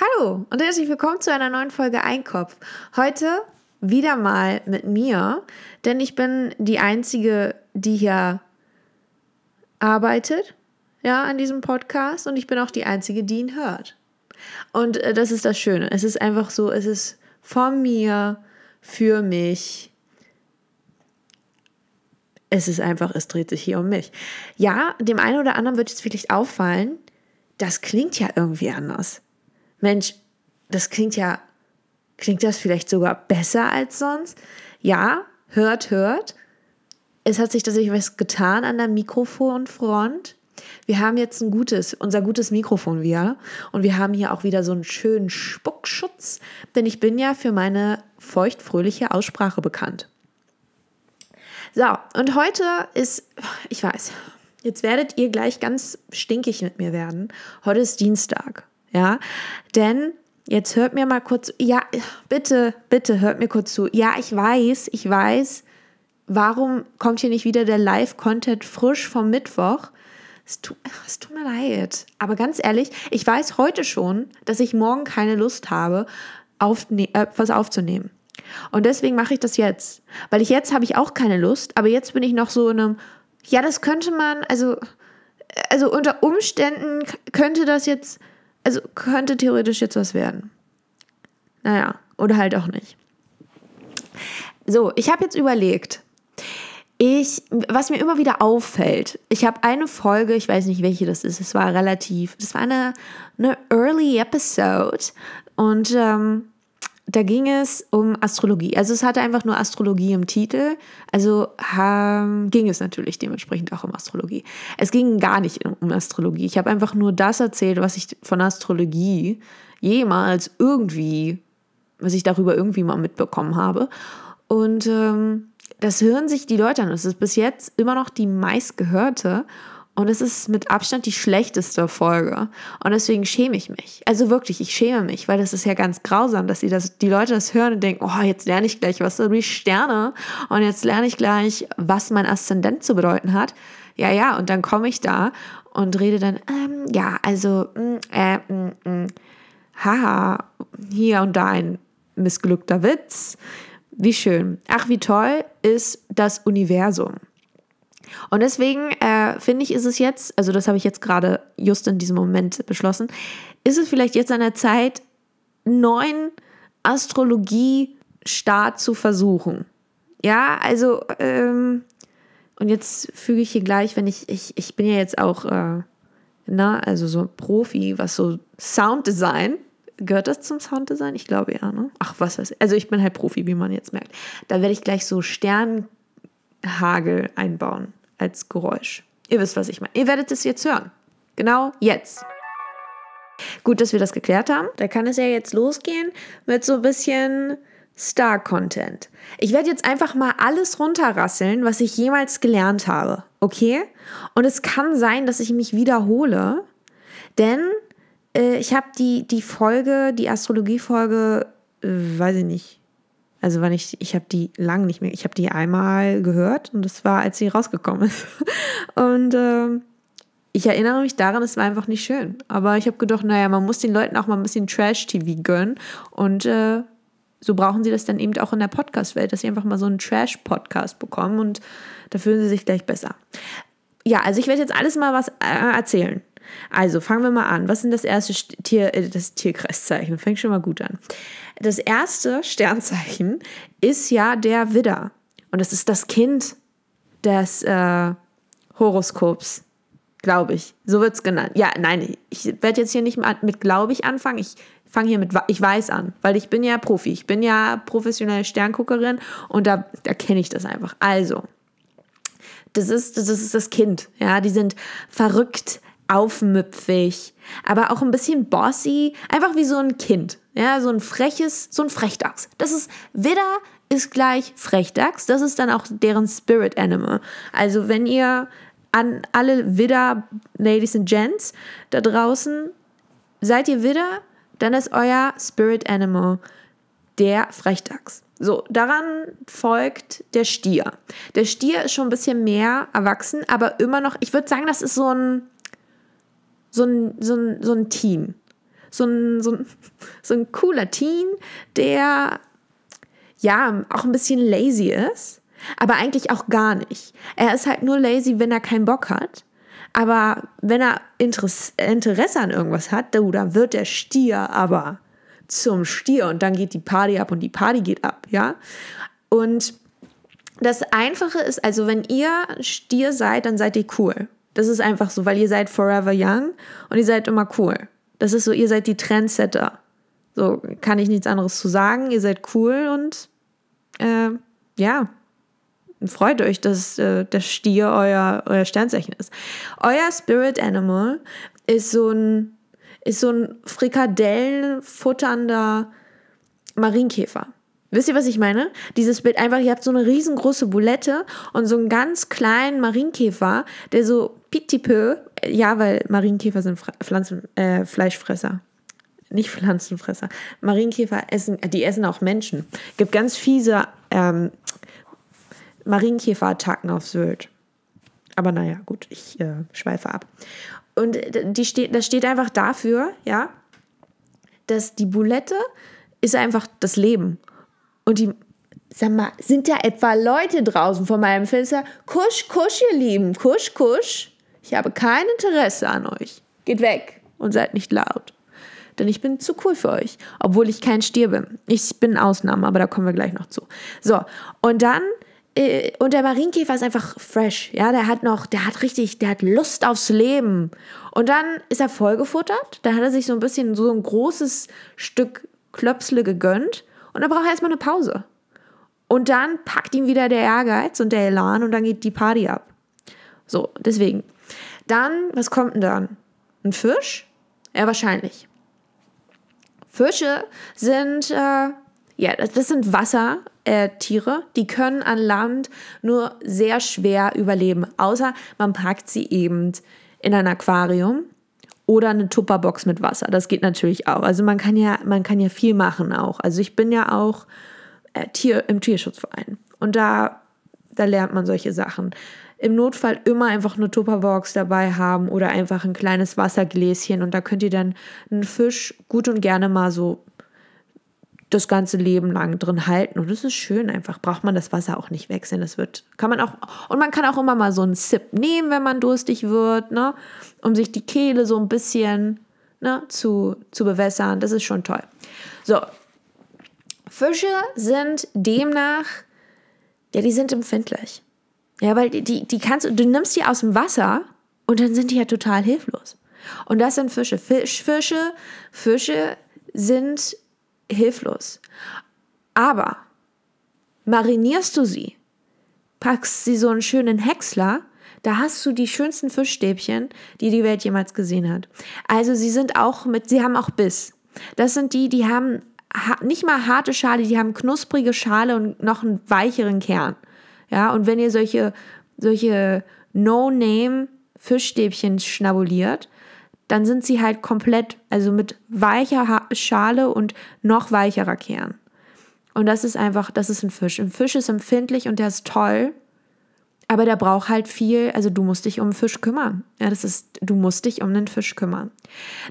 Hallo und herzlich willkommen zu einer neuen Folge Einkopf. Heute wieder mal mit mir, denn ich bin die Einzige, die hier arbeitet, ja, an diesem Podcast und ich bin auch die Einzige, die ihn hört. Und äh, das ist das Schöne. Es ist einfach so, es ist von mir, für mich. Es ist einfach, es dreht sich hier um mich. Ja, dem einen oder anderen wird jetzt vielleicht auffallen, das klingt ja irgendwie anders. Mensch, das klingt ja, klingt das vielleicht sogar besser als sonst? Ja, hört, hört. Es hat sich tatsächlich was getan an der Mikrofonfront. Wir haben jetzt ein gutes, unser gutes Mikrofon wieder. Und wir haben hier auch wieder so einen schönen Spuckschutz, denn ich bin ja für meine feuchtfröhliche Aussprache bekannt. So, und heute ist, ich weiß, jetzt werdet ihr gleich ganz stinkig mit mir werden. Heute ist Dienstag, ja, denn jetzt hört mir mal kurz, ja, bitte, bitte hört mir kurz zu. Ja, ich weiß, ich weiß, warum kommt hier nicht wieder der Live-Content frisch vom Mittwoch? Es tut, es tut mir leid. Aber ganz ehrlich, ich weiß heute schon, dass ich morgen keine Lust habe, auf, äh, was aufzunehmen. Und deswegen mache ich das jetzt. Weil ich jetzt habe ich auch keine Lust, aber jetzt bin ich noch so in einem, ja, das könnte man, also, also unter Umständen könnte das jetzt, also könnte theoretisch jetzt was werden. Naja, oder halt auch nicht. So, ich habe jetzt überlegt, ich, was mir immer wieder auffällt, ich habe eine Folge, ich weiß nicht welche das ist, es war relativ, das war eine, eine Early Episode und ähm, da ging es um Astrologie. Also es hatte einfach nur Astrologie im Titel, also ähm, ging es natürlich dementsprechend auch um Astrologie. Es ging gar nicht um Astrologie. Ich habe einfach nur das erzählt, was ich von Astrologie jemals irgendwie, was ich darüber irgendwie mal mitbekommen habe. Und ähm, das hören sich die Leute an. Es ist bis jetzt immer noch die meistgehörte und es ist mit Abstand die schlechteste Folge. Und deswegen schäme ich mich. Also wirklich, ich schäme mich, weil das ist ja ganz grausam, dass die, das, die Leute das hören und denken, oh, jetzt lerne ich gleich was über die Sterne und jetzt lerne ich gleich, was mein Aszendent zu bedeuten hat. Ja, ja, und dann komme ich da und rede dann, ähm, ja, also, mm, äh, mm, mm, haha, hier und da ein missglückter Witz wie schön. Ach, wie toll ist das Universum. Und deswegen äh, finde ich, ist es jetzt, also das habe ich jetzt gerade just in diesem Moment beschlossen, ist es vielleicht jetzt an der Zeit, neuen Astrologie-Start zu versuchen. Ja, also, ähm, und jetzt füge ich hier gleich, wenn ich, ich, ich bin ja jetzt auch, äh, na, also so Profi, was so Sounddesign Gehört das zum Sounddesign? Ich glaube ja, ne? Ach, was weiß ich. Also ich bin halt Profi, wie man jetzt merkt. Da werde ich gleich so Sternhagel einbauen als Geräusch. Ihr wisst, was ich meine. Ihr werdet es jetzt hören. Genau jetzt. Gut, dass wir das geklärt haben. Da kann es ja jetzt losgehen mit so ein bisschen Star-Content. Ich werde jetzt einfach mal alles runterrasseln, was ich jemals gelernt habe. Okay? Und es kann sein, dass ich mich wiederhole, denn äh, ich habe die, die Folge, die Astrologie-Folge, äh, weiß ich nicht. Also wann ich, ich habe die lang nicht mehr, ich habe die einmal gehört und das war, als sie rausgekommen ist. Und äh, ich erinnere mich daran, es war einfach nicht schön. Aber ich habe gedacht, naja, man muss den Leuten auch mal ein bisschen Trash-TV gönnen. Und äh, so brauchen sie das dann eben auch in der Podcast-Welt, dass sie einfach mal so einen Trash-Podcast bekommen und da fühlen sie sich gleich besser. Ja, also ich werde jetzt alles mal was äh, erzählen. Also fangen wir mal an. Was ist das erste Tier, äh, das Tierkreiszeichen? Fängt schon mal gut an. Das erste Sternzeichen ist ja der Widder. Und das ist das Kind des äh, Horoskops, glaube ich. So wird es genannt. Ja, nein, ich werde jetzt hier nicht mit glaube ich anfangen. Ich fange hier mit ich weiß an, weil ich bin ja Profi. Ich bin ja professionelle Sternguckerin und da, da kenne ich das einfach. Also, das ist, das ist das Kind. Ja, die sind verrückt, aufmüpfig, aber auch ein bisschen bossy, einfach wie so ein Kind. Ja, so ein freches, so ein Frechdachs. Das ist Widder ist gleich Frechdachs. Das ist dann auch deren Spirit Animal. Also wenn ihr an alle Widder, Ladies and Gents da draußen, seid ihr Widder, dann ist euer Spirit Animal der Frechdachs. So, daran folgt der Stier. Der Stier ist schon ein bisschen mehr erwachsen, aber immer noch, ich würde sagen, das ist so ein so ein, so ein, so ein Team. so ein, so ein, so ein cooler Teen, der ja auch ein bisschen lazy ist, aber eigentlich auch gar nicht. Er ist halt nur lazy, wenn er keinen Bock hat. Aber wenn er Interesse, Interesse an irgendwas hat, dann wird der Stier aber zum Stier und dann geht die Party ab und die Party geht ab, ja. Und das Einfache ist, also wenn ihr Stier seid, dann seid ihr cool. Das ist einfach so, weil ihr seid forever young und ihr seid immer cool. Das ist so, ihr seid die Trendsetter. So kann ich nichts anderes zu sagen. Ihr seid cool und äh, ja, freut euch, dass äh, der Stier euer, euer Sternzeichen ist. Euer Spirit Animal ist so ein, ist so ein frikadellenfutternder Marienkäfer. Wisst ihr, was ich meine? Dieses Bild einfach, ihr habt so eine riesengroße Bulette und so einen ganz kleinen Marienkäfer, der so pitipö, ja, weil Marienkäfer sind Pflanzen, äh, Fleischfresser. Nicht Pflanzenfresser. Marienkäfer essen, die essen auch Menschen. Gibt ganz fiese ähm, Marienkäferattacken auf Sylt. Aber naja, gut, ich äh, schweife ab. Und die steht, das steht einfach dafür, ja, dass die Bulette ist einfach das Leben. Und die, sag mal, sind da etwa Leute draußen vor meinem Fenster? Kusch, kusch, ihr Lieben, kusch, kusch. Ich habe kein Interesse an euch. Geht weg und seid nicht laut. Denn ich bin zu cool für euch, obwohl ich kein Stier bin. Ich bin Ausnahme, aber da kommen wir gleich noch zu. So, und dann äh, und der Marienkäfer ist einfach fresh. Ja, der hat noch, der hat richtig, der hat Lust aufs Leben. Und dann ist er vollgefuttert. Da hat er sich so ein bisschen so ein großes Stück Klöpsle gegönnt. Und dann braucht er erstmal eine Pause. Und dann packt ihn wieder der Ehrgeiz und der Elan und dann geht die Party ab. So, deswegen. Dann, was kommt denn dann? Ein Fisch? Ja, wahrscheinlich. Fische sind, äh, ja, das, sind Wassertiere, äh, die können an Land nur sehr schwer überleben, außer man packt sie eben in ein Aquarium oder eine Tupperbox mit Wasser. Das geht natürlich auch. Also man kann ja, man kann ja viel machen auch. Also ich bin ja auch äh, Tier, im Tierschutzverein und da, da lernt man solche Sachen. Im Notfall immer einfach eine Tupperbox dabei haben oder einfach ein kleines Wassergläschen und da könnt ihr dann einen Fisch gut und gerne mal so das ganze Leben lang drin halten. Und das ist schön einfach. Braucht man das Wasser auch nicht wechseln. Das wird, kann man auch, und man kann auch immer mal so einen Sip nehmen, wenn man durstig wird, ne? Um sich die Kehle so ein bisschen ne, zu, zu bewässern. Das ist schon toll. So. Fische sind demnach, ja, die sind empfindlich. Ja, weil die, die, die kannst du, nimmst die aus dem Wasser und dann sind die ja total hilflos. Und das sind Fische. Fisch, Fische, Fische sind hilflos. Aber marinierst du sie, packst sie so einen schönen Häcksler, da hast du die schönsten Fischstäbchen, die die Welt jemals gesehen hat. Also sie sind auch mit, sie haben auch Biss. Das sind die, die haben nicht mal harte Schale, die haben knusprige Schale und noch einen weicheren Kern. Ja, und wenn ihr solche, solche No-Name Fischstäbchen schnabuliert, dann sind sie halt komplett, also mit weicher Schale und noch weicherer Kern. Und das ist einfach, das ist ein Fisch. Ein Fisch ist empfindlich und der ist toll, aber der braucht halt viel, also du musst dich um einen Fisch kümmern. Ja, das ist, du musst dich um einen Fisch kümmern.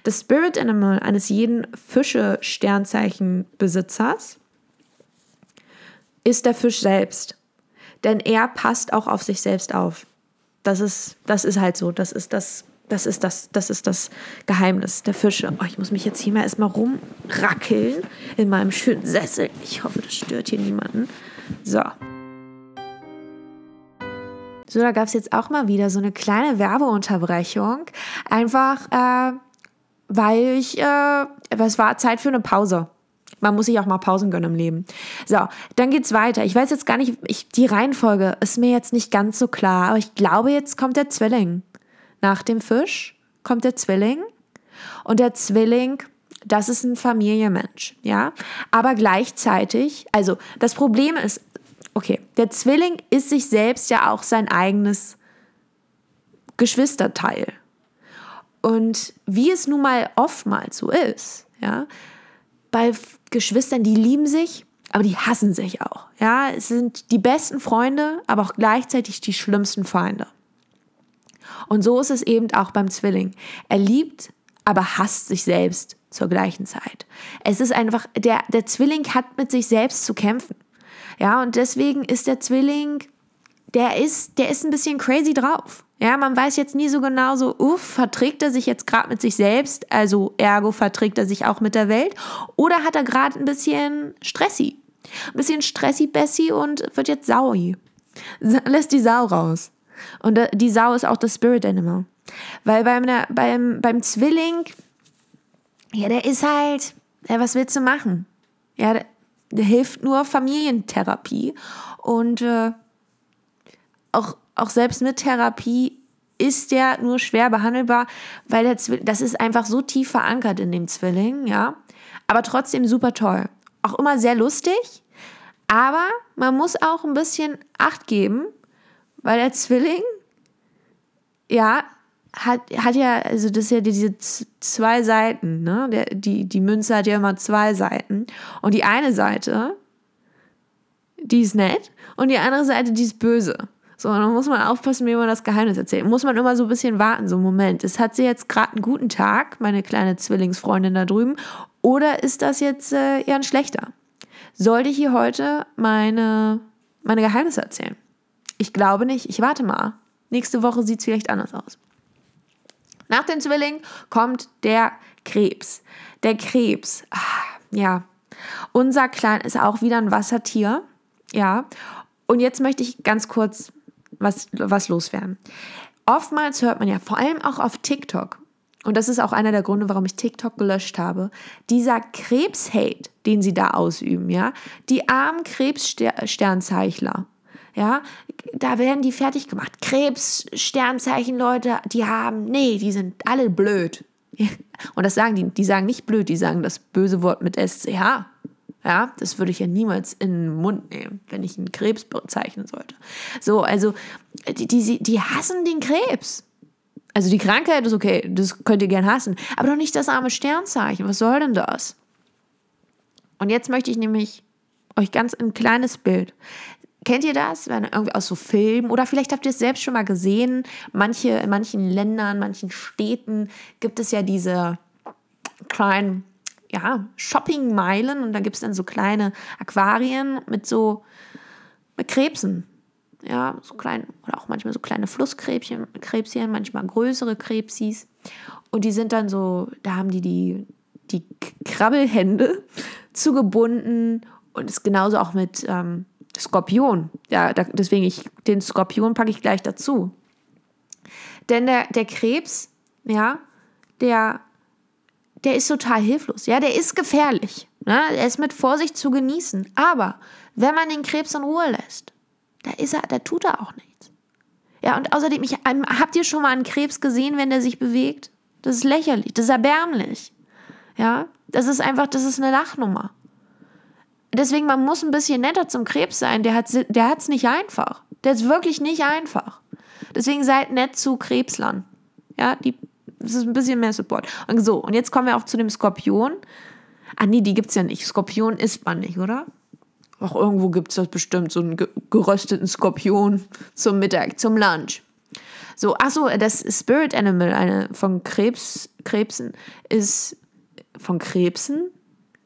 Das Spirit Animal eines jeden Fische-Sternzeichen-Besitzers ist der Fisch selbst. Denn er passt auch auf sich selbst auf. Das ist, das ist halt so. Das ist das das ist das, das ist das Geheimnis der Fische. Oh, ich muss mich jetzt hier mal erstmal rumrackeln in meinem schönen Sessel. Ich hoffe, das stört hier niemanden. So. So, da gab es jetzt auch mal wieder so eine kleine Werbeunterbrechung. Einfach, äh, weil ich, äh, es war Zeit für eine Pause. Man muss sich auch mal Pausen gönnen im Leben. So, dann geht's weiter. Ich weiß jetzt gar nicht, ich, die Reihenfolge ist mir jetzt nicht ganz so klar, aber ich glaube, jetzt kommt der Zwilling. Nach dem Fisch kommt der Zwilling und der Zwilling, das ist ein Familienmensch, ja. Aber gleichzeitig, also das Problem ist, okay, der Zwilling ist sich selbst ja auch sein eigenes Geschwisterteil. Und wie es nun mal oftmals so ist, ja, bei Geschwistern, die lieben sich, aber die hassen sich auch. Ja, es sind die besten Freunde, aber auch gleichzeitig die schlimmsten Feinde. Und so ist es eben auch beim Zwilling. Er liebt, aber hasst sich selbst zur gleichen Zeit. Es ist einfach, der, der Zwilling hat mit sich selbst zu kämpfen. Ja, und deswegen ist der Zwilling, der ist, der ist ein bisschen crazy drauf. Ja, man weiß jetzt nie so genau so, uff, verträgt er sich jetzt gerade mit sich selbst, also ergo verträgt er sich auch mit der Welt, oder hat er gerade ein bisschen Stressi? Ein bisschen Stressi-Bessi und wird jetzt saui. Lässt die Sau raus. Und die Sau ist auch das Spirit Animal. Weil beim, beim, beim Zwilling, ja, der ist halt, ja, was willst du machen? Ja, der, der hilft nur Familientherapie. Und äh, auch, auch selbst mit Therapie ist der nur schwer behandelbar, weil der Zwilling, das ist einfach so tief verankert in dem Zwilling, ja. Aber trotzdem super toll. Auch immer sehr lustig. Aber man muss auch ein bisschen Acht geben, weil der Zwilling, ja, hat, hat ja, also das ist ja diese zwei Seiten, ne? Der, die, die Münze hat ja immer zwei Seiten. Und die eine Seite, die ist nett und die andere Seite, die ist böse. So, dann muss man aufpassen, wie man das Geheimnis erzählt. Muss man immer so ein bisschen warten, so Moment. Ist, hat sie jetzt gerade einen guten Tag, meine kleine Zwillingsfreundin da drüben, oder ist das jetzt äh, eher ein schlechter? Sollte ich hier heute meine, meine Geheimnisse erzählen? Ich glaube nicht. Ich warte mal. Nächste Woche sieht es vielleicht anders aus. Nach dem Zwilling kommt der Krebs. Der Krebs, ach, ja, unser Klein ist auch wieder ein Wassertier. Ja, und jetzt möchte ich ganz kurz was, was loswerden. Oftmals hört man ja, vor allem auch auf TikTok, und das ist auch einer der Gründe, warum ich TikTok gelöscht habe, dieser Krebshate, den sie da ausüben, ja, die armen Krebssternzeichler, ja, da werden die fertig gemacht. Krebs, Leute, die haben, nee, die sind alle blöd. Und das sagen die, die sagen nicht blöd, die sagen das böse Wort mit SCH. Ja, das würde ich ja niemals in den Mund nehmen, wenn ich einen Krebs bezeichnen sollte. So, also, die, die, die hassen den Krebs. Also die Krankheit ist okay, das könnt ihr gern hassen, aber doch nicht das arme Sternzeichen. Was soll denn das? Und jetzt möchte ich nämlich euch ganz ein kleines Bild. Kennt ihr das? Wenn irgendwie aus so Filmen oder vielleicht habt ihr es selbst schon mal gesehen. Manche, in manchen Ländern, manchen Städten gibt es ja diese kleinen ja, Shoppingmeilen und da gibt es dann so kleine Aquarien mit so mit Krebsen. Ja, so klein, oder auch manchmal so kleine Flusskrebschen, Krebschen, manchmal größere Krebsis. Und die sind dann so, da haben die die, die Krabbelhände zugebunden und ist genauso auch mit ähm, Skorpion. Ja, da, deswegen ich, den Skorpion packe ich gleich dazu. Denn der, der Krebs, ja, der der ist total hilflos. Ja, der ist gefährlich. Ne? Er ist mit Vorsicht zu genießen. Aber wenn man den Krebs in Ruhe lässt, da ist er, da tut er auch nichts. Ja, und außerdem, ich, ähm, habt ihr schon mal einen Krebs gesehen, wenn der sich bewegt? Das ist lächerlich, das ist erbärmlich. Ja, das ist einfach, das ist eine Lachnummer. Deswegen, man muss ein bisschen netter zum Krebs sein. Der hat es der nicht einfach. Der ist wirklich nicht einfach. Deswegen seid nett zu Krebslern. Ja, die das ist ein bisschen mehr Support. Und so, und jetzt kommen wir auch zu dem Skorpion. Ah, nee, die gibt es ja nicht. Skorpion isst man nicht, oder? Auch irgendwo gibt es das bestimmt, so einen gerösteten Skorpion zum Mittag, zum Lunch. So, achso, das Spirit Animal eine von Krebs, Krebsen ist von Krebsen?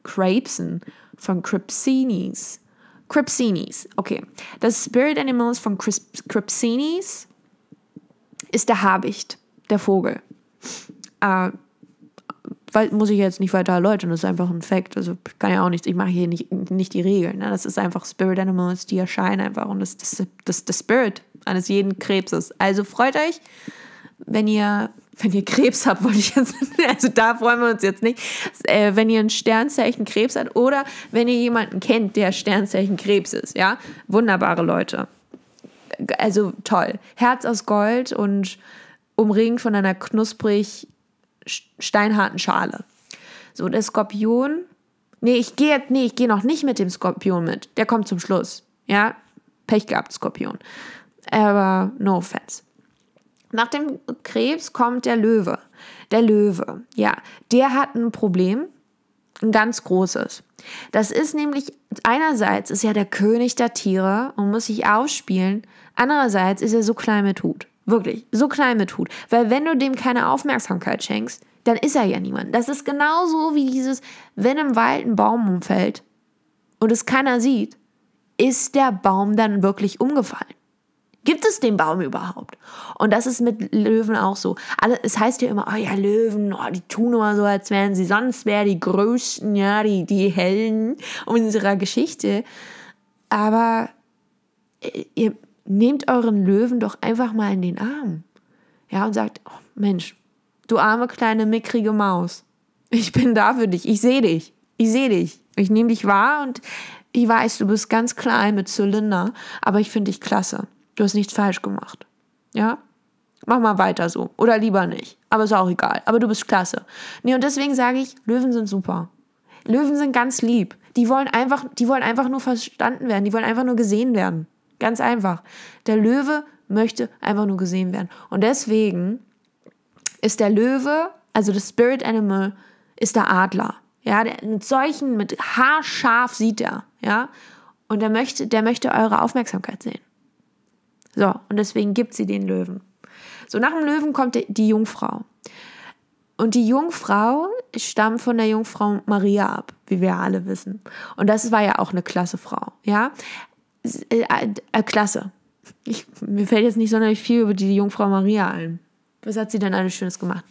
Krebsen, von Crepsinis. Crepsinis, okay. Das Spirit Animal von Crepsinis ist der Habicht, der Vogel. Äh, muss ich jetzt nicht weiter erläutern, das ist einfach ein Fakt. Also kann ja auch nichts, ich mache hier nicht, nicht die Regeln. Ne? Das ist einfach Spirit Animals, die erscheinen einfach und das ist das, das, das Spirit eines jeden Krebses. Also freut euch, wenn ihr, wenn ihr Krebs habt, wollte ich jetzt, also da freuen wir uns jetzt nicht, äh, wenn ihr ein Sternzeichen Krebs habt oder wenn ihr jemanden kennt, der Sternzeichen Krebs ist, ja, wunderbare Leute. Also toll. Herz aus Gold und umringt von einer knusprig steinharten Schale. So, der Skorpion. Nee, ich gehe nee, ich noch nicht mit dem Skorpion mit. Der kommt zum Schluss. Ja, Pech gehabt, Skorpion. Aber no offense. Nach dem Krebs kommt der Löwe. Der Löwe, ja, der hat ein Problem, ein ganz großes. Das ist nämlich, einerseits ist er der König der Tiere und muss sich ausspielen, andererseits ist er so klein mit Hut. Wirklich, so klein mit Hut. Weil wenn du dem keine Aufmerksamkeit schenkst, dann ist er ja niemand. Das ist genauso wie dieses, wenn im Wald ein Baum umfällt und es keiner sieht, ist der Baum dann wirklich umgefallen? Gibt es den Baum überhaupt? Und das ist mit Löwen auch so. Alle, es heißt ja immer, oh ja, Löwen, oh, die tun immer so, als wären sie sonst wer die größten, ja, die, die Helden unserer Geschichte. Aber äh, ihr nehmt euren Löwen doch einfach mal in den Arm. Ja, und sagt, oh, Mensch, du arme kleine mickrige Maus. Ich bin da für dich. Ich sehe dich. Ich sehe dich. Ich nehme dich wahr und ich weiß, du bist ganz klein mit Zylinder, aber ich finde dich klasse. Du hast nichts falsch gemacht. Ja? Mach mal weiter so. Oder lieber nicht. Aber ist auch egal. Aber du bist klasse. Nee, und deswegen sage ich, Löwen sind super. Löwen sind ganz lieb. Die wollen einfach, die wollen einfach nur verstanden werden. Die wollen einfach nur gesehen werden. Ganz einfach. Der Löwe möchte einfach nur gesehen werden. Und deswegen ist der Löwe, also das Spirit Animal, ist der Adler. Ja, der, mit solchen, mit haarscharf sieht er. Ja, und der möchte, der möchte eure Aufmerksamkeit sehen. So, und deswegen gibt sie den Löwen. So, nach dem Löwen kommt die Jungfrau. Und die Jungfrau stammt von der Jungfrau Maria ab, wie wir alle wissen. Und das war ja auch eine klasse Frau, ja? Äh, äh, klasse. Ich, mir fällt jetzt nicht sonderlich viel über die Jungfrau Maria ein. Was hat sie denn alles Schönes gemacht?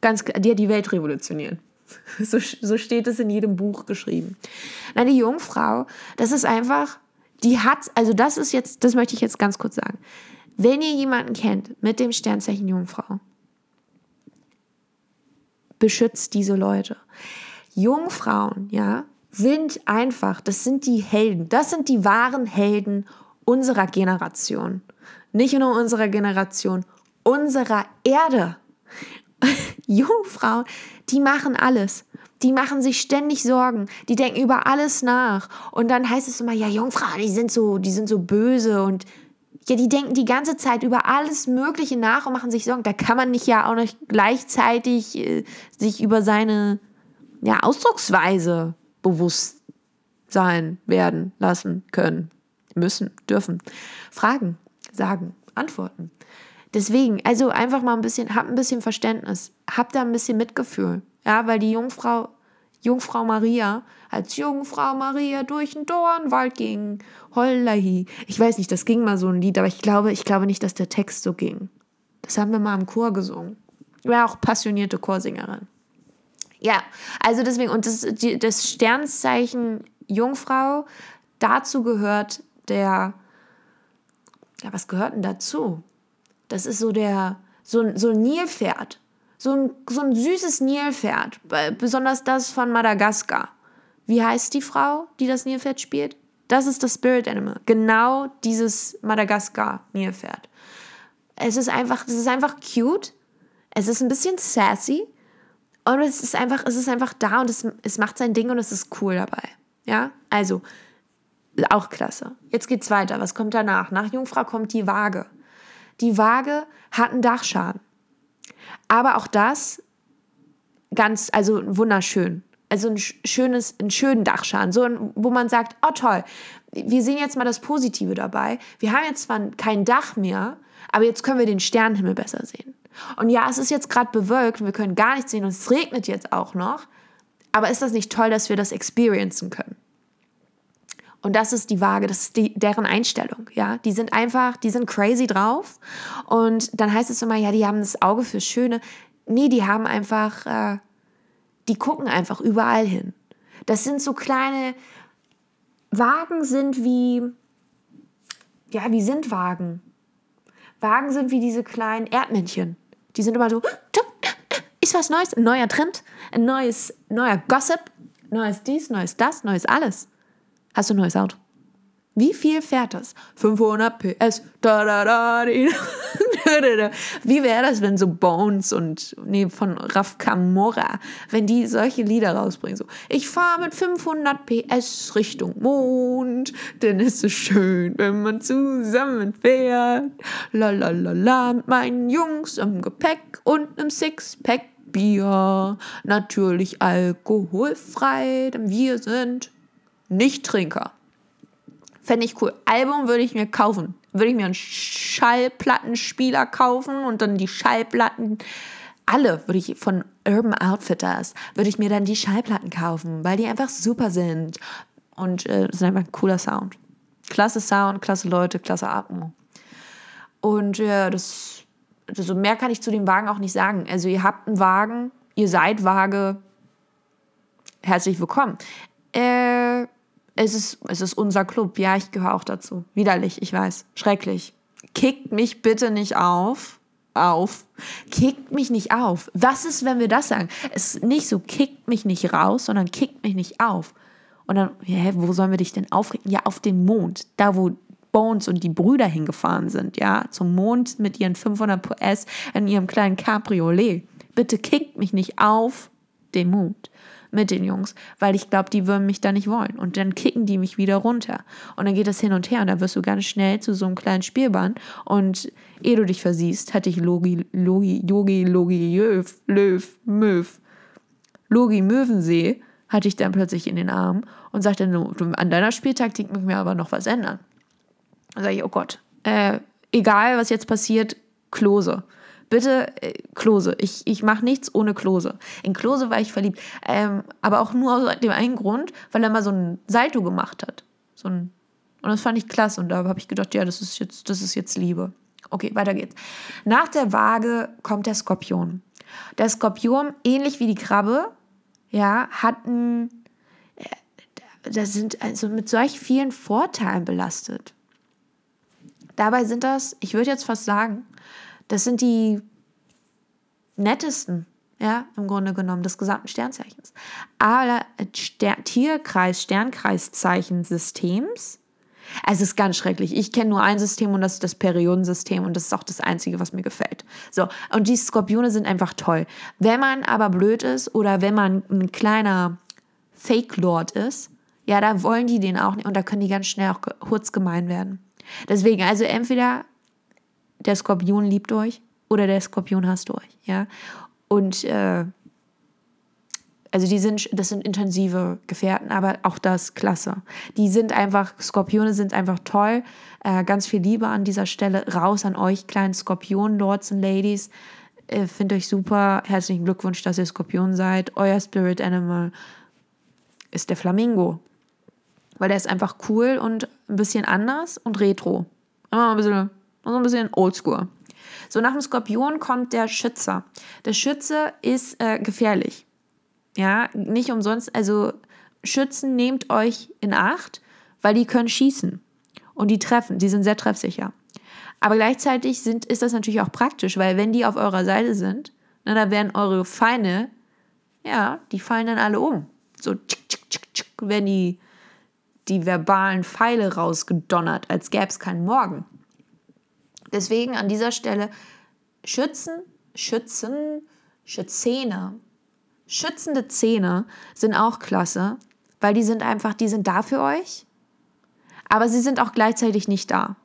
Ganz, die hat die Welt revolutioniert. So, so steht es in jedem Buch geschrieben. Nein, die Jungfrau, das ist einfach die hat, also das ist jetzt, das möchte ich jetzt ganz kurz sagen. Wenn ihr jemanden kennt mit dem Sternzeichen Jungfrau, beschützt diese Leute. Jungfrauen, ja, sind einfach, das sind die Helden, das sind die wahren Helden unserer Generation. Nicht nur unserer Generation, unserer Erde. Jungfrauen, die machen alles die machen sich ständig Sorgen, die denken über alles nach. Und dann heißt es immer, ja, Jungfrau, die sind so, die sind so böse und ja, die denken die ganze Zeit über alles Mögliche nach und machen sich Sorgen. Da kann man nicht ja auch noch gleichzeitig äh, sich über seine ja, Ausdrucksweise bewusst sein, werden, lassen, können, müssen, dürfen. Fragen, sagen, antworten. Deswegen, also einfach mal ein bisschen, habt ein bisschen Verständnis, habt da ein bisschen Mitgefühl. Ja, weil die Jungfrau, Jungfrau Maria, als Jungfrau Maria durch den Dornwald ging, hollahi. Ich weiß nicht, das ging mal so ein Lied, aber ich glaube, ich glaube nicht, dass der Text so ging. Das haben wir mal im Chor gesungen. Ich war auch passionierte Chorsängerin. Ja, also deswegen, und das, das Sternzeichen Jungfrau, dazu gehört der, ja, was gehört denn dazu? Das ist so der, so, so ein Nilpferd so ein, so ein süßes Nilpferd, besonders das von Madagaskar. Wie heißt die Frau, die das Nilpferd spielt? Das ist das Spirit Animal. Genau dieses Madagaskar-Nilpferd. Es ist einfach, es ist einfach cute. Es ist ein bisschen sassy. Und es ist einfach, es ist einfach da und es, es macht sein Ding und es ist cool dabei. Ja, also auch klasse. Jetzt geht's weiter. Was kommt danach? Nach Jungfrau kommt die Waage. Die Waage hat einen Dachschaden. Aber auch das ganz, also wunderschön. Also ein schönes, einen schönen Dachschaden, so wo man sagt, oh toll, wir sehen jetzt mal das Positive dabei. Wir haben jetzt zwar kein Dach mehr, aber jetzt können wir den Sternenhimmel besser sehen. Und ja, es ist jetzt gerade bewölkt und wir können gar nichts sehen und es regnet jetzt auch noch. Aber ist das nicht toll, dass wir das experiencen können? Und das ist die Waage, das ist die, deren Einstellung, ja. Die sind einfach, die sind crazy drauf. Und dann heißt es immer, ja, die haben das Auge fürs Schöne. Nee, die haben einfach, äh, die gucken einfach überall hin. Das sind so kleine, Wagen sind wie, ja, wie sind Wagen? Wagen sind wie diese kleinen Erdmännchen. Die sind immer so, ist was Neues, ein neuer Trend, ein neues, neuer Gossip, neues dies, neues das, neues alles. Hast du ein neues Auto? Wie viel fährt das? 500 PS. Da, da, da, Wie wäre das, wenn so Bones und nee, von Raf Kamora, wenn die solche Lieder rausbringen? So, ich fahre mit 500 PS Richtung Mond, denn es ist schön, wenn man zusammen fährt. La la la la, mit meinen Jungs im Gepäck und einem Sixpack Bier. Natürlich alkoholfrei, denn wir sind nicht-Trinker. Fände ich cool. Album würde ich mir kaufen. Würde ich mir einen Schallplattenspieler kaufen und dann die Schallplatten alle würde ich von Urban Outfitters, würde ich mir dann die Schallplatten kaufen, weil die einfach super sind. Und äh, sind einfach ein cooler Sound. Klasse Sound, klasse Leute, klasse Atmung. Und ja, das, also mehr kann ich zu dem Wagen auch nicht sagen. Also ihr habt einen Wagen, ihr seid vage, herzlich willkommen. Äh, es ist, es ist unser Club. Ja, ich gehöre auch dazu. Widerlich, ich weiß. Schrecklich. Kickt mich bitte nicht auf. Auf. Kickt mich nicht auf. Was ist, wenn wir das sagen? Es ist nicht so, kickt mich nicht raus, sondern kickt mich nicht auf. Und dann, hä, wo sollen wir dich denn aufregen? Ja, auf den Mond. Da, wo Bones und die Brüder hingefahren sind, ja, zum Mond mit ihren 500 PS in ihrem kleinen Cabriolet. Bitte kickt mich nicht auf den Mond mit den Jungs, weil ich glaube, die würden mich da nicht wollen. Und dann kicken die mich wieder runter. Und dann geht das hin und her und dann wirst du ganz schnell zu so einem kleinen Spielbahn. Und ehe du dich versiehst, hatte ich Logi, Logi, Yogi, Logi, Löw, Löw, Möw, Logi Möwensee hatte ich dann plötzlich in den Armen und sagte, an deiner Spieltaktik müssen wir aber noch was ändern. Dann sage ich, oh Gott, äh, egal was jetzt passiert, Klose. Bitte äh, Klose. Ich, ich mache nichts ohne Klose. In Klose war ich verliebt. Ähm, aber auch nur aus dem einen Grund, weil er mal so ein Salto gemacht hat. So ein, und das fand ich klasse. Und da habe ich gedacht, ja, das ist jetzt, das ist jetzt Liebe. Okay, weiter geht's. Nach der Waage kommt der Skorpion. Der Skorpion, ähnlich wie die Krabbe, ja, hat ein, äh, da sind also mit solch vielen Vorteilen belastet. Dabei sind das, ich würde jetzt fast sagen, das sind die nettesten, ja, im Grunde genommen, des gesamten Sternzeichens. Aber Ster Tierkreis, Sternkreiszeichen-Systems, es ist ganz schrecklich. Ich kenne nur ein System und das ist das Periodensystem und das ist auch das Einzige, was mir gefällt. So, und die Skorpione sind einfach toll. Wenn man aber blöd ist oder wenn man ein kleiner Fake-Lord ist, ja, da wollen die den auch nicht und da können die ganz schnell auch kurz gemein werden. Deswegen, also entweder der Skorpion liebt euch oder der Skorpion hasst euch, ja. Und äh, also die sind, das sind intensive Gefährten, aber auch das klasse. Die sind einfach, Skorpione sind einfach toll. Äh, ganz viel Liebe an dieser Stelle. Raus an euch, kleinen Skorpion-Lords und Ladies. Äh, Finde euch super. Herzlichen Glückwunsch, dass ihr Skorpion seid. Euer Spirit Animal ist der Flamingo. Weil der ist einfach cool und ein bisschen anders und retro. Immer ein bisschen so ein bisschen oldschool. So, nach dem Skorpion kommt der Schütze. Der Schütze ist äh, gefährlich. Ja, nicht umsonst. Also, Schützen nehmt euch in Acht, weil die können schießen. Und die treffen. Die sind sehr treffsicher. Aber gleichzeitig sind, ist das natürlich auch praktisch, weil wenn die auf eurer Seite sind, na, dann werden eure Feinde, ja, die fallen dann alle um. So, tschik, tschik, tschik, tschik, werden die, die verbalen Pfeile rausgedonnert, als gäbe es keinen Morgen. Deswegen an dieser Stelle Schützen, Schützen, Schützene. Schützende Zähne sind auch klasse, weil die sind einfach, die sind da für euch, aber sie sind auch gleichzeitig nicht da.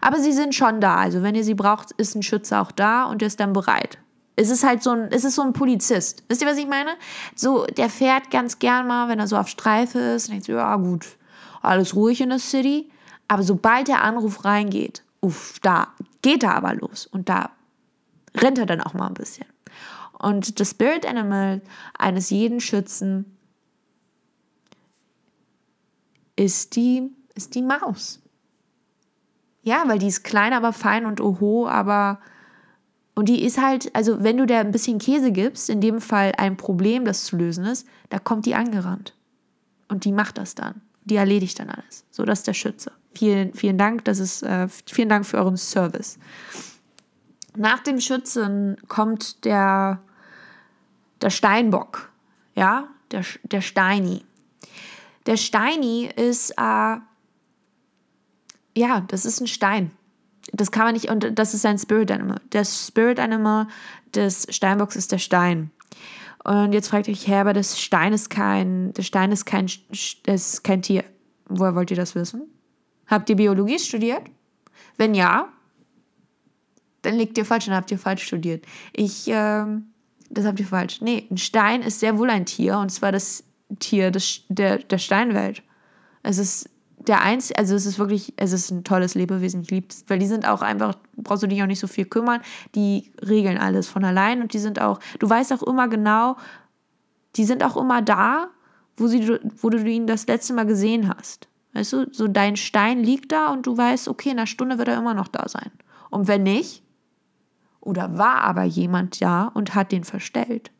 Aber sie sind schon da. Also wenn ihr sie braucht, ist ein Schütze auch da und der ist dann bereit. Es ist halt so ein, es ist so ein Polizist. Wisst ihr, was ich meine? So, der fährt ganz gern mal, wenn er so auf Streife ist, denkt so, ja gut, alles ruhig in der City. Aber sobald der Anruf reingeht uff, da geht er aber los und da rennt er dann auch mal ein bisschen. Und das Spirit Animal eines jeden Schützen ist die, ist die Maus. Ja, weil die ist klein, aber fein und oho, aber und die ist halt, also wenn du der ein bisschen Käse gibst, in dem Fall ein Problem, das zu lösen ist, da kommt die angerannt. Und die macht das dann. Die erledigt dann alles. So, das ist der Schütze. Vielen, vielen Dank. Das ist, äh, vielen Dank für euren Service. Nach dem Schützen kommt der, der Steinbock. Ja, der, der Steini. Der Steini ist, äh, ja, das ist ein Stein. Das kann man nicht, und das ist ein Spirit Animal. Das Spirit Animal des Steinbocks ist der Stein. Und jetzt fragt euch, Herr, aber das Stein ist kein, der Stein ist kein, ist kein Tier. Woher wollt ihr das wissen? Habt ihr Biologie studiert? Wenn ja, dann liegt ihr falsch, dann habt ihr falsch studiert. Ich, ähm, das habt ihr falsch. Nee, ein Stein ist sehr wohl ein Tier und zwar das Tier des, der, der Steinwelt. Es ist der einzige, also es ist wirklich, es ist ein tolles Lebewesen, ich liebe es, weil die sind auch einfach, brauchst du dich auch nicht so viel kümmern, die regeln alles von allein und die sind auch, du weißt auch immer genau, die sind auch immer da, wo, sie, wo du ihn das letzte Mal gesehen hast. Weißt du, so dein Stein liegt da und du weißt, okay, in einer Stunde wird er immer noch da sein. Und wenn nicht, oder war aber jemand da und hat den verstellt,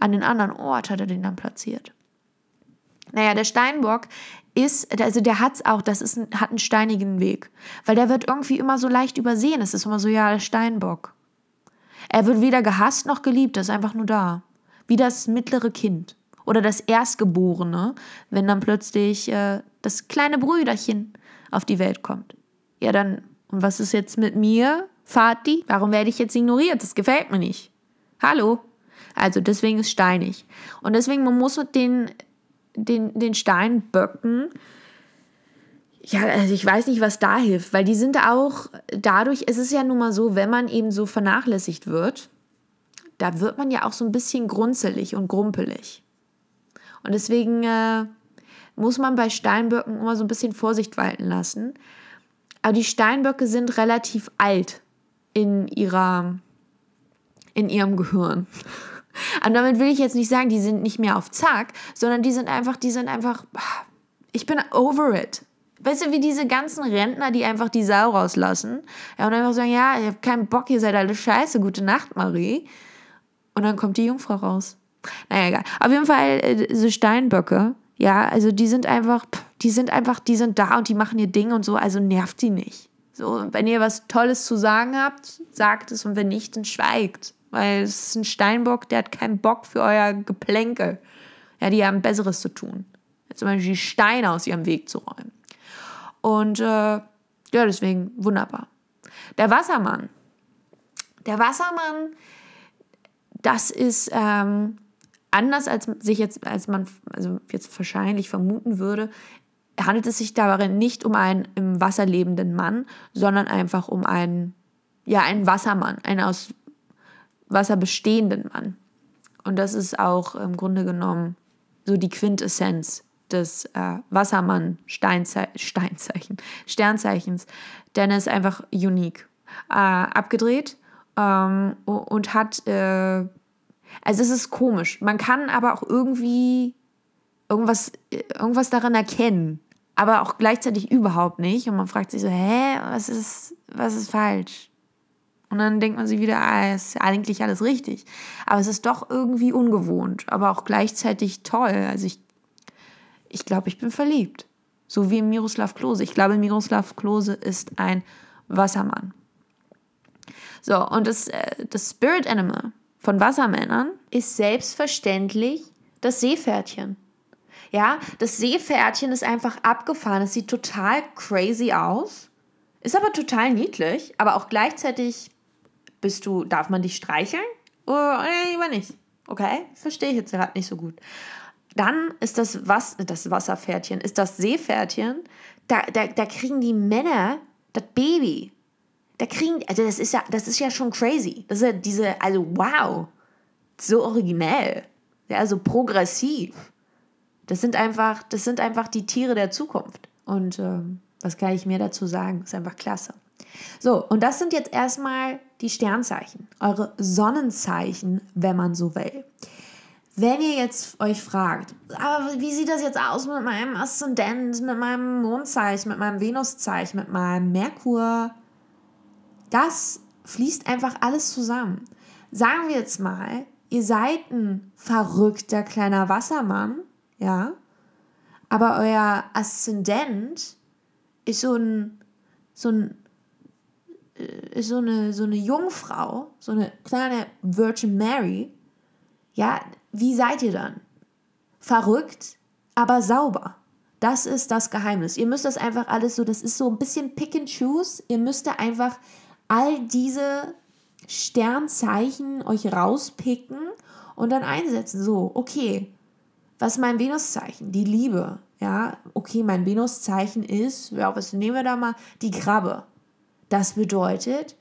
an den anderen Ort hat er den dann platziert. Naja, der Steinbock ist, also der hat es auch, das ist ein, hat einen steinigen Weg. Weil der wird irgendwie immer so leicht übersehen. Es ist immer so, ja, der Steinbock. Er wird weder gehasst noch geliebt, er ist einfach nur da. Wie das mittlere Kind oder das Erstgeborene, wenn dann plötzlich äh, das kleine Brüderchen auf die Welt kommt. Ja, dann, und was ist jetzt mit mir, Vati? Warum werde ich jetzt ignoriert? Das gefällt mir nicht. Hallo? Also deswegen ist steinig. Und deswegen, man muss den, den, den Steinböcken, ja, also ich weiß nicht, was da hilft, weil die sind auch dadurch, es ist ja nun mal so, wenn man eben so vernachlässigt wird, da wird man ja auch so ein bisschen grunzelig und grumpelig. Und deswegen äh, muss man bei Steinböcken immer so ein bisschen Vorsicht walten lassen. Aber die Steinböcke sind relativ alt in, ihrer, in ihrem Gehirn. Und damit will ich jetzt nicht sagen, die sind nicht mehr auf Zack, sondern die sind einfach, die sind einfach, ich bin over it. Weißt du, wie diese ganzen Rentner, die einfach die Sau rauslassen ja, und einfach sagen, ja, ich habe keinen Bock, ihr seid alle scheiße, gute Nacht, Marie. Und dann kommt die Jungfrau raus. Naja, egal. Auf jeden Fall, äh, diese Steinböcke, ja, also die sind einfach, die sind einfach, die sind da und die machen ihr Ding und so, also nervt die nicht. So, wenn ihr was Tolles zu sagen habt, sagt es und wenn nicht, dann schweigt. Weil es ist ein Steinbock, der hat keinen Bock für euer Geplänkel. Ja, die haben Besseres zu tun. Zum Beispiel Steine aus ihrem Weg zu räumen. Und äh, ja, deswegen wunderbar. Der Wassermann. Der Wassermann, das ist ähm, anders als sich jetzt, als man also jetzt wahrscheinlich vermuten würde, handelt es sich dabei nicht um einen im Wasser lebenden Mann, sondern einfach um einen, ja, einen Wassermann, einen aus Wasser bestehenden Mann. Und das ist auch im Grunde genommen so die Quintessenz des äh, Wassermann-Steinzeichen, Sternzeichens, denn er ist einfach unique. Äh, abgedreht ähm, und hat äh, also es ist komisch. Man kann aber auch irgendwie irgendwas, irgendwas daran erkennen, aber auch gleichzeitig überhaupt nicht. Und man fragt sich so, hä, was ist, was ist falsch? Und dann denkt man sich wieder, ah, ist eigentlich alles richtig. Aber es ist doch irgendwie ungewohnt, aber auch gleichzeitig toll. Also ich, ich glaube, ich bin verliebt. So wie Miroslav Klose. Ich glaube, Miroslav Klose ist ein Wassermann. So, und das, äh, das Spirit Animal von Wassermännern ist selbstverständlich das Seepferdchen. Ja, das Seepferdchen ist einfach abgefahren. Es sieht total crazy aus. Ist aber total niedlich, aber auch gleichzeitig bist du, darf man dich streicheln? Oder lieber nicht. Okay, verstehe ich jetzt gerade nicht so gut. Dann ist das, Was das Wasserpferdchen, ist das Seepferdchen, da, da, da kriegen die Männer das Baby da kriegen, also das ist ja, das ist ja schon crazy. Das ist ja diese, also wow, so originell, ja, so progressiv. Das sind einfach, das sind einfach die Tiere der Zukunft. Und ähm, was kann ich mir dazu sagen? Ist einfach klasse. So, und das sind jetzt erstmal die Sternzeichen, eure Sonnenzeichen, wenn man so will. Wenn ihr jetzt euch fragt, aber wie sieht das jetzt aus mit meinem Aszendent, mit meinem Mondzeichen, mit meinem Venuszeichen, mit meinem Merkur, das fließt einfach alles zusammen. Sagen wir jetzt mal, ihr seid ein verrückter kleiner Wassermann, ja, aber euer Aszendent ist so ein, so ein, äh, ist so eine, so eine Jungfrau, so eine kleine Virgin Mary, ja, wie seid ihr dann? Verrückt, aber sauber. Das ist das Geheimnis. Ihr müsst das einfach alles so, das ist so ein bisschen Pick and Choose. Ihr müsst da einfach all diese Sternzeichen euch rauspicken und dann einsetzen. So, okay, was ist mein Venuszeichen? Die Liebe. Ja, okay, mein Venuszeichen ist, ja, was nehmen wir da mal? Die Krabbe. Das bedeutet,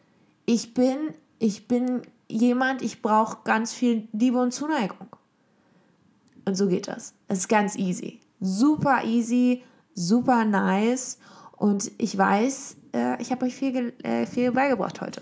ich bin, ich bin jemand, ich brauche ganz viel Liebe und Zuneigung. Und so geht das. Es ist ganz easy. Super easy, super nice. Und ich weiß, äh, ich habe euch viel, äh, viel beigebracht heute.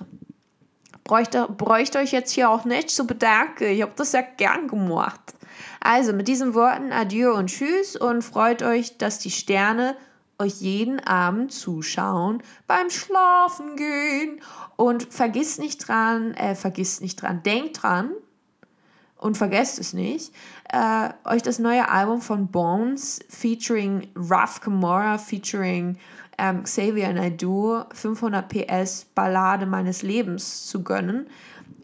Bräuchte, bräuchte euch jetzt hier auch nicht zu bedanken. Ich habe das ja gern gemacht. Also mit diesen Worten Adieu und Tschüss und freut euch, dass die Sterne euch jeden Abend zuschauen beim Schlafen gehen. Und vergisst nicht dran, äh, vergisst nicht dran, denkt dran und vergesst es nicht, äh, euch das neue Album von Bones featuring Ruff Kamora featuring ähm, Xavier Naidoo 500 PS Ballade meines Lebens zu gönnen.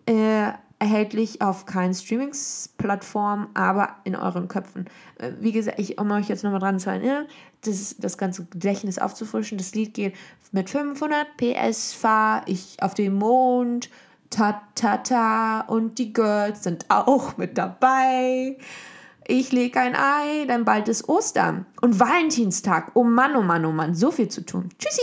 Äh, erhältlich auf keinen Streamingsplattform, aber in euren Köpfen. Äh, wie gesagt, ich, um euch jetzt nochmal dran zu erinnern, das, das ganze Gedächtnis aufzufrischen, das Lied geht mit 500 PS fahr ich auf den Mond, ta ta ta und die Girls sind auch mit dabei. Ich lege ein Ei, dann bald ist Ostern und Valentinstag. Oh Mann, oh Mann, oh Mann, so viel zu tun. Tschüssi!